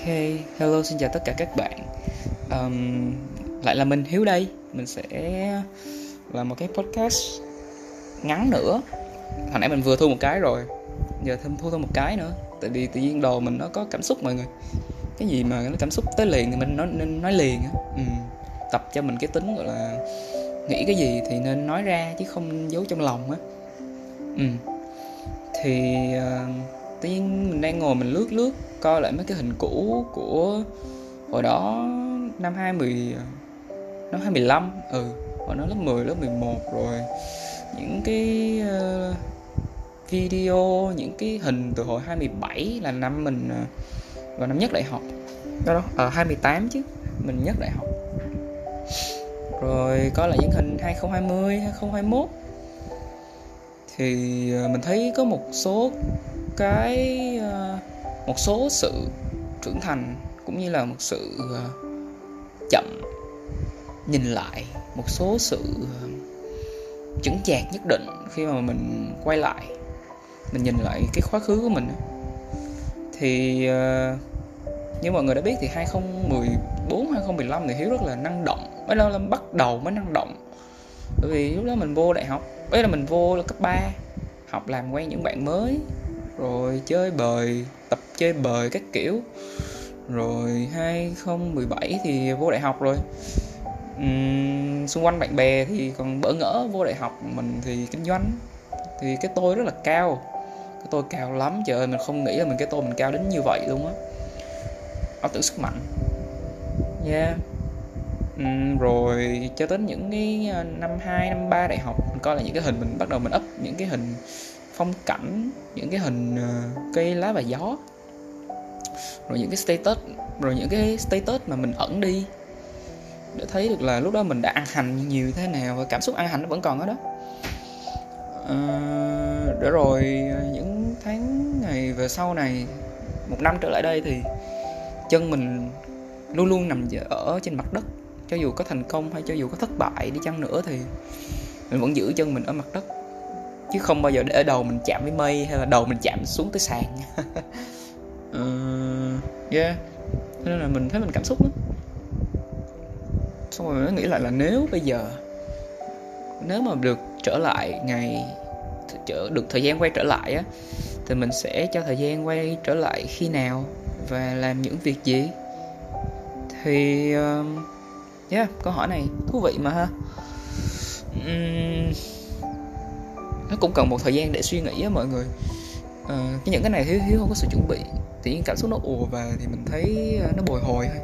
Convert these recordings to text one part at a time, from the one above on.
Ok, hello xin chào tất cả các bạn. Um, Lại là mình Hiếu đây. Mình sẽ làm một cái podcast ngắn nữa. Hồi nãy mình vừa thu một cái rồi Giờ thêm thu thêm một cái nữa. Tại vì tự nhiên đồ mình nó có cảm xúc mọi người. Cái gì mà nó cảm xúc tới liền thì mình nói, nên nói liền á. Ừ. Tập cho mình cái tính gọi là Nghĩ cái gì thì nên nói ra chứ không giấu trong lòng á. Ừ. Thì uh, tự nhiên mình đang ngồi mình lướt lướt coi lại mấy cái hình cũ của hồi đó năm 20 năm 25 ừ hồi đó lớp 10 lớp 11 rồi. Những cái uh, video những cái hình từ hồi 27 là năm mình uh, vào năm nhất đại học. Đó đó ở uh, 28 chứ mình nhất đại học. Rồi có lại những hình 2020 2021 thì ờ, mình thấy có một số cái ờ, một số sự trưởng thành cũng như là một sự ờ, chậm nhìn lại, một số sự ờ, chững chạc nhất định khi mà mình quay lại, mình nhìn lại cái quá khứ của mình thì như mọi người đã biết thì 2014 2015 thì Hiếu rất là năng động, mới lâu lắm bắt đầu mới năng động. Bởi vì lúc đó mình vô đại học, ấy là mình vô là cấp 3 học làm quen những bạn mới rồi chơi bời tập chơi bời các kiểu. Rồi 2017 thì vô đại học rồi. Uhm, xung quanh bạn bè thì còn bỡ ngỡ vô đại học mình thì kinh doanh. Thì cái tôi rất là cao. Cái tôi cao lắm trời ơi mình không nghĩ là mình cái tôi mình cao đến như vậy luôn á. Ảo tưởng sức mạnh. Yeah. Uhm, rồi cho đến những cái ờ, năm 2, năm 3 đại học mình coi là những cái hình mình bắt đầu mình up những cái hình phong cảnh những cái hình ờ, cây lá và gió rồi những cái status rồi những cái status mà mình ẩn đi để thấy được là lúc đó mình đã ăn hành nhiều thế nào và cảm xúc ăn hành nó vẫn còn ở đó. À, để rồi ờ, những tháng ngày về sau này một năm trở lại đây thì chân mình luôn luôn nằm ở trên mặt đất. Cho dù có thành công hay cho dù có thất bại đi chăng nữa thì mình vẫn giữ chân mình ở mặt đất chứ không bao giờ để đầu mình chạm với mây hay là đầu mình chạm xuống tới sàn uh, yeah. Nên là mình thấy mình cảm xúc lắm. Xong rồi mình mới nghĩ lại là nếu bây giờ nếu mà được trở lại ngày trở được thời gian quay trở lại á thì mình sẽ cho thời gian quay trở lại khi nào và làm những việc gì? Thì uh, yeah câu hỏi này thú vị mà ha. Uhm, nó cũng cần một thời gian để suy nghĩ á mọi người. À, cái những cái này hiếu hiếu không có sự chuẩn bị. Tự nhiên cảm xúc nó ùa về thì mình thấy ờ, nó bồi hồi thôi.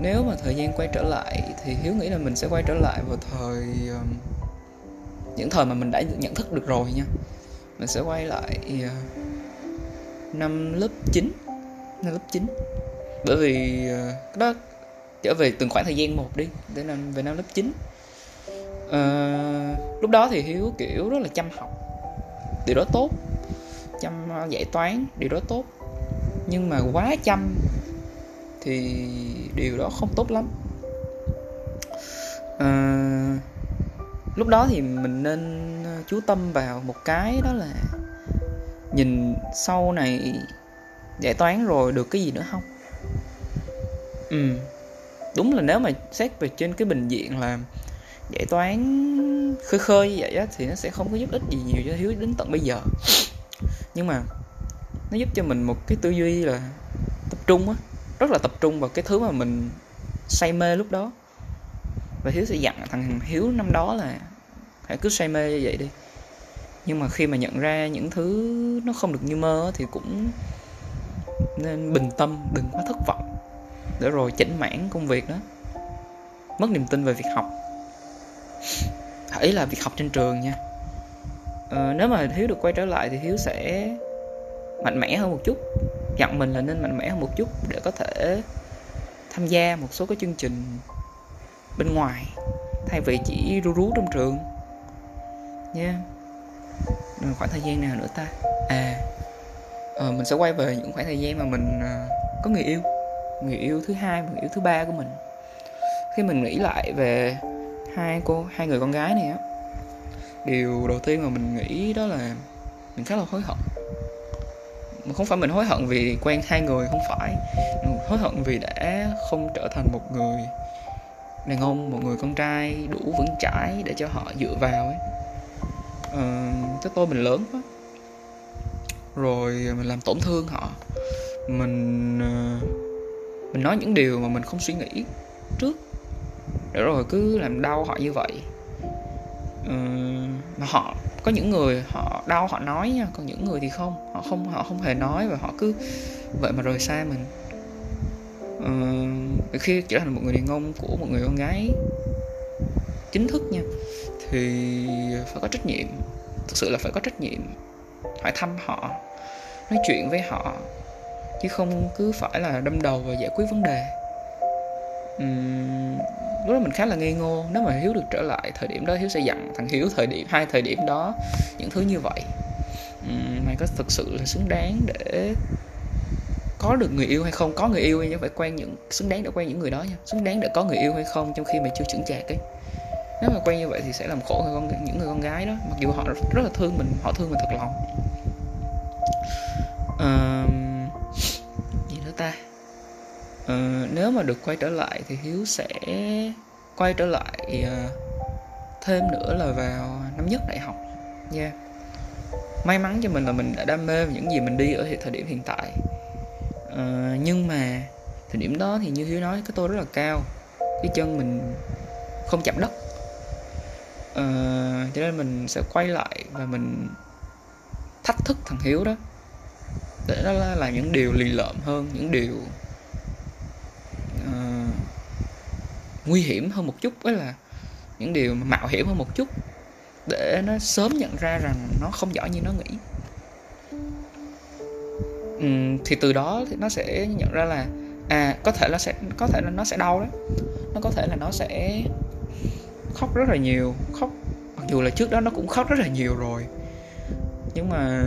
Nếu mà thời gian quay trở lại thì hiếu nghĩ là mình sẽ quay trở lại vào thời uh, những thời mà mình đã nhận thức được rồi nha. Mình sẽ quay lại uh, năm lớp 9 năm lớp 9 bởi vì uh, đó trở về từng khoảng thời gian một đi để năm về năm lớp 9 uh, lúc đó thì hiếu kiểu rất là chăm học. Điều đó tốt. Chăm dạy toán điều đó tốt. Nhưng mà quá chăm thì điều đó không tốt lắm. Uh, lúc đó thì mình nên chú tâm vào một cái đó là nhìn sau này giải toán rồi được cái gì nữa không? Ừ. Đúng là nếu mà xét về trên cái bình diện là giải toán khơi khơi như vậy á, thì nó sẽ không có giúp ích gì nhiều cho hiếu đến tận bây giờ. Nhưng mà nó giúp cho mình một cái tư duy là tập trung á, rất là tập trung vào cái thứ mà mình say mê lúc đó. Và hiếu sẽ dặn thằng hiếu năm đó là, hãy cứ say mê như vậy đi. Nhưng mà khi mà nhận ra những thứ nó không được như mơ thì cũng nên bình tâm, đừng quá thất vọng. Để rồi chỉnh mãn công việc đó. Mất niềm tin về việc học ý là việc học trên trường nha. Ờ, nếu mà hiếu được quay trở lại thì hiếu sẽ mạnh mẽ hơn một chút dặn mình là nên mạnh mẽ hơn một chút để có thể tham gia một số cái chương trình bên ngoài thay vì chỉ ru rú trong trường. Nha. Yeah. khoảng thời gian nào nữa ta? À ờ, mình sẽ quay về những khoảng thời gian mà mình uh, có người yêu. Người yêu thứ hai người yêu thứ ba của mình. Khi mình nghĩ lại về hai cô hai người con gái này á. Điều đầu tiên mà mình nghĩ đó là mình khá là hối hận. Không phải mình hối hận vì quen hai người không phải. Mình hối hận vì đã không trở thành một người đàn ông một người con trai đủ vững chãi để cho họ dựa vào ấy. Ờ, cái tôi mình lớn quá. Rồi mình làm tổn thương họ. Mình ờ, mình nói những điều mà mình không suy nghĩ trước để rồi cứ làm đau họ như vậy. Ừ, mà họ có những người họ đau họ nói nha còn những người thì không. Họ không họ không hề nói và họ cứ vậy mà rời xa mình. Ừ, khi trở thành một người đàn ông của một người con gái chính thức nha thì phải có trách nhiệm thực sự là phải có trách nhiệm hỏi thăm họ nói chuyện với họ chứ không cứ phải là đâm đầu và giải quyết vấn đề. Uhm, lúc đó mình khá là ngây ngô. Nếu mà hiếu được trở lại thời điểm đó hiếu sẽ dặn thằng hiếu thời điểm hai thời điểm đó những thứ như vậy. Uhm, mày có thực sự là xứng đáng để có được người yêu hay không? Có người yêu nhưng phải quen những xứng đáng để quen những người đó nha. Xứng đáng để có người yêu hay không trong khi mày chưa trưởng chạc ấy. Nếu mà quen như vậy thì sẽ làm khổ người con những người con gái đó. Mặc dù họ rất là thương mình họ thương mình thật lòng. Uh, gì nữa ta? Ờ, nếu mà được quay trở lại thì hiếu sẽ quay trở lại uh, thêm nữa là vào năm nhất đại học. Nha. Yeah. may mắn cho mình là mình đã đam mê những gì mình đi ở thời điểm hiện tại. Uh, nhưng mà thời điểm đó thì như hiếu nói cái tôi rất là cao. Cái chân mình không chạm đất. Uh, cho nên mình sẽ quay lại và mình thách thức thằng hiếu đó. Để nó là những điều lì lợm hơn những điều uh, nguy hiểm hơn một chút với là những điều mạo hiểm hơn một chút để nó sớm nhận ra rằng nó không giỏi như nó nghĩ. Um, thì từ đó thì nó sẽ nhận ra là à có thể nó sẽ có thể là nó sẽ đau đấy. Nó có thể là nó sẽ khóc rất là nhiều khóc mặc dù là trước đó nó cũng khóc rất là nhiều rồi. Nhưng mà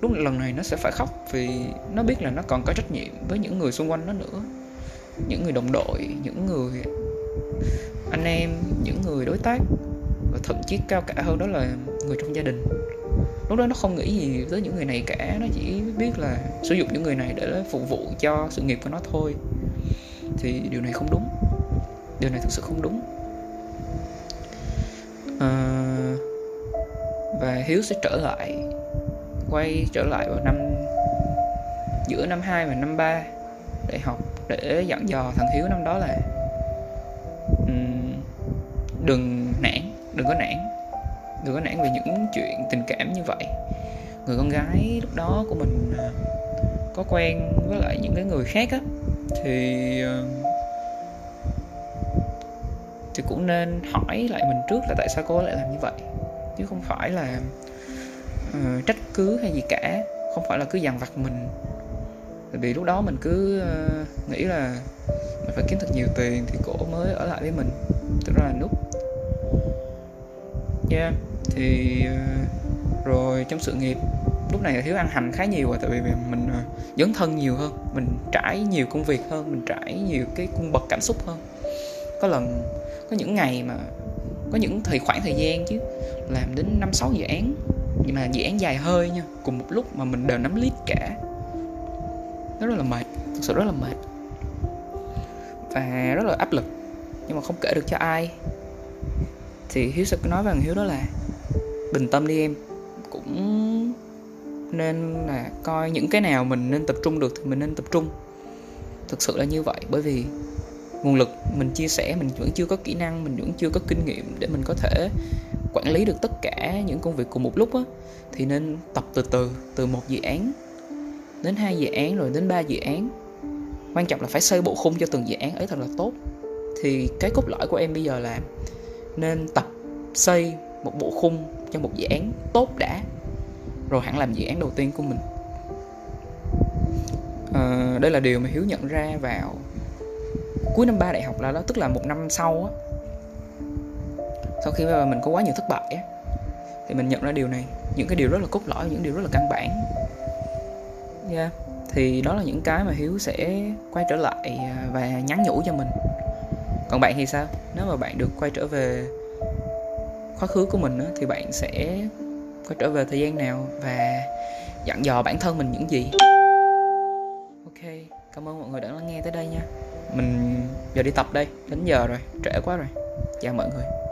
lúc lần này nó sẽ phải khóc vì nó biết là nó còn có trách nhiệm với những người xung quanh nó nữa. Những người đồng đội những người anh em những người đối tác và thậm chí cao cả hơn đó là người trong gia đình. Lúc đó nó không nghĩ gì tới những người này cả nó chỉ biết là sử dụng những người này để phục vụ cho sự nghiệp của nó thôi. Thì điều này không đúng. Điều này thực sự không đúng. À, và hiếu sẽ trở lại quay trở lại vào năm giữa năm 2 và năm 3 để học để dặn dò thằng Hiếu năm đó là đừng nản đừng có nản. Đừng có nản về những chuyện tình cảm như vậy. Người con gái lúc đó của mình à, có quen với lại những cái người khác á thì ờ, thì cũng nên hỏi lại mình trước là tại sao cô lại làm như vậy. Chứ không phải là uh, trách cứ hay gì cả. Không phải là cứ dằn vặt mình. Tại vì lúc đó mình cứ uh, nghĩ là mình phải kiếm thật nhiều tiền thì cổ mới ở lại với mình. Ra là nút yeah thì uh, rồi trong sự nghiệp lúc này thiếu ăn hành khá nhiều rồi tại vì mình uh, dấn thân nhiều hơn. Mình trải nhiều công việc hơn mình trải nhiều cái cung bậc cảm xúc hơn. Có lần có những ngày mà có những thời khoảng thời gian chứ làm đến năm sáu dự án nhưng mà dự án dài hơi nha cùng một lúc mà mình đều nắm list cả. Nó rất là mệt thực sự rất là mệt và rất là áp lực. Nhưng mà không kể được cho ai. Thì hiếu sẽ nói với thằng hiếu đó là, bình tâm đi em. Cũng nên là coi những cái nào mình nên tập trung được thì mình nên tập trung. Thực sự là như vậy, bởi vì nguồn lực mình chia sẻ, mình vẫn chưa có kỹ năng, mình vẫn chưa có kinh nghiệm để mình có thể quản lý được tất cả những công việc cùng một lúc á. Thì nên tập từ từ từ một dự án đến hai dự án, rồi đến ba dự án quan trọng là phải xây bộ khung cho từng dự án ấy thật là tốt. Thì cái cốt lõi của em bây giờ là nên tập xây một bộ khung cho một dự án tốt đã. Rồi hẳn làm dự án đầu tiên của mình. À, đây là điều mà hiếu nhận ra vào cuối năm ba đại học là đó tức là một năm sau á. Sau khi mà mình có quá nhiều thất bại á thì mình nhận ra điều này. Những cái điều rất là cốt lõi những điều rất là căn bản. Yeah thì đó là những cái mà hiếu sẽ quay trở lại à, và nhắn nhủ cho mình. Còn bạn thì sao? Nếu mà bạn được quay trở về quá khứ của mình thì bạn sẽ quay trở về thời gian nào và dặn dò bản thân mình những gì? Ok, cảm ơn mọi người đã lắng nghe tới đây nha. Mình giờ đi tập đây, đến giờ rồi, trễ quá rồi. Chào mọi người.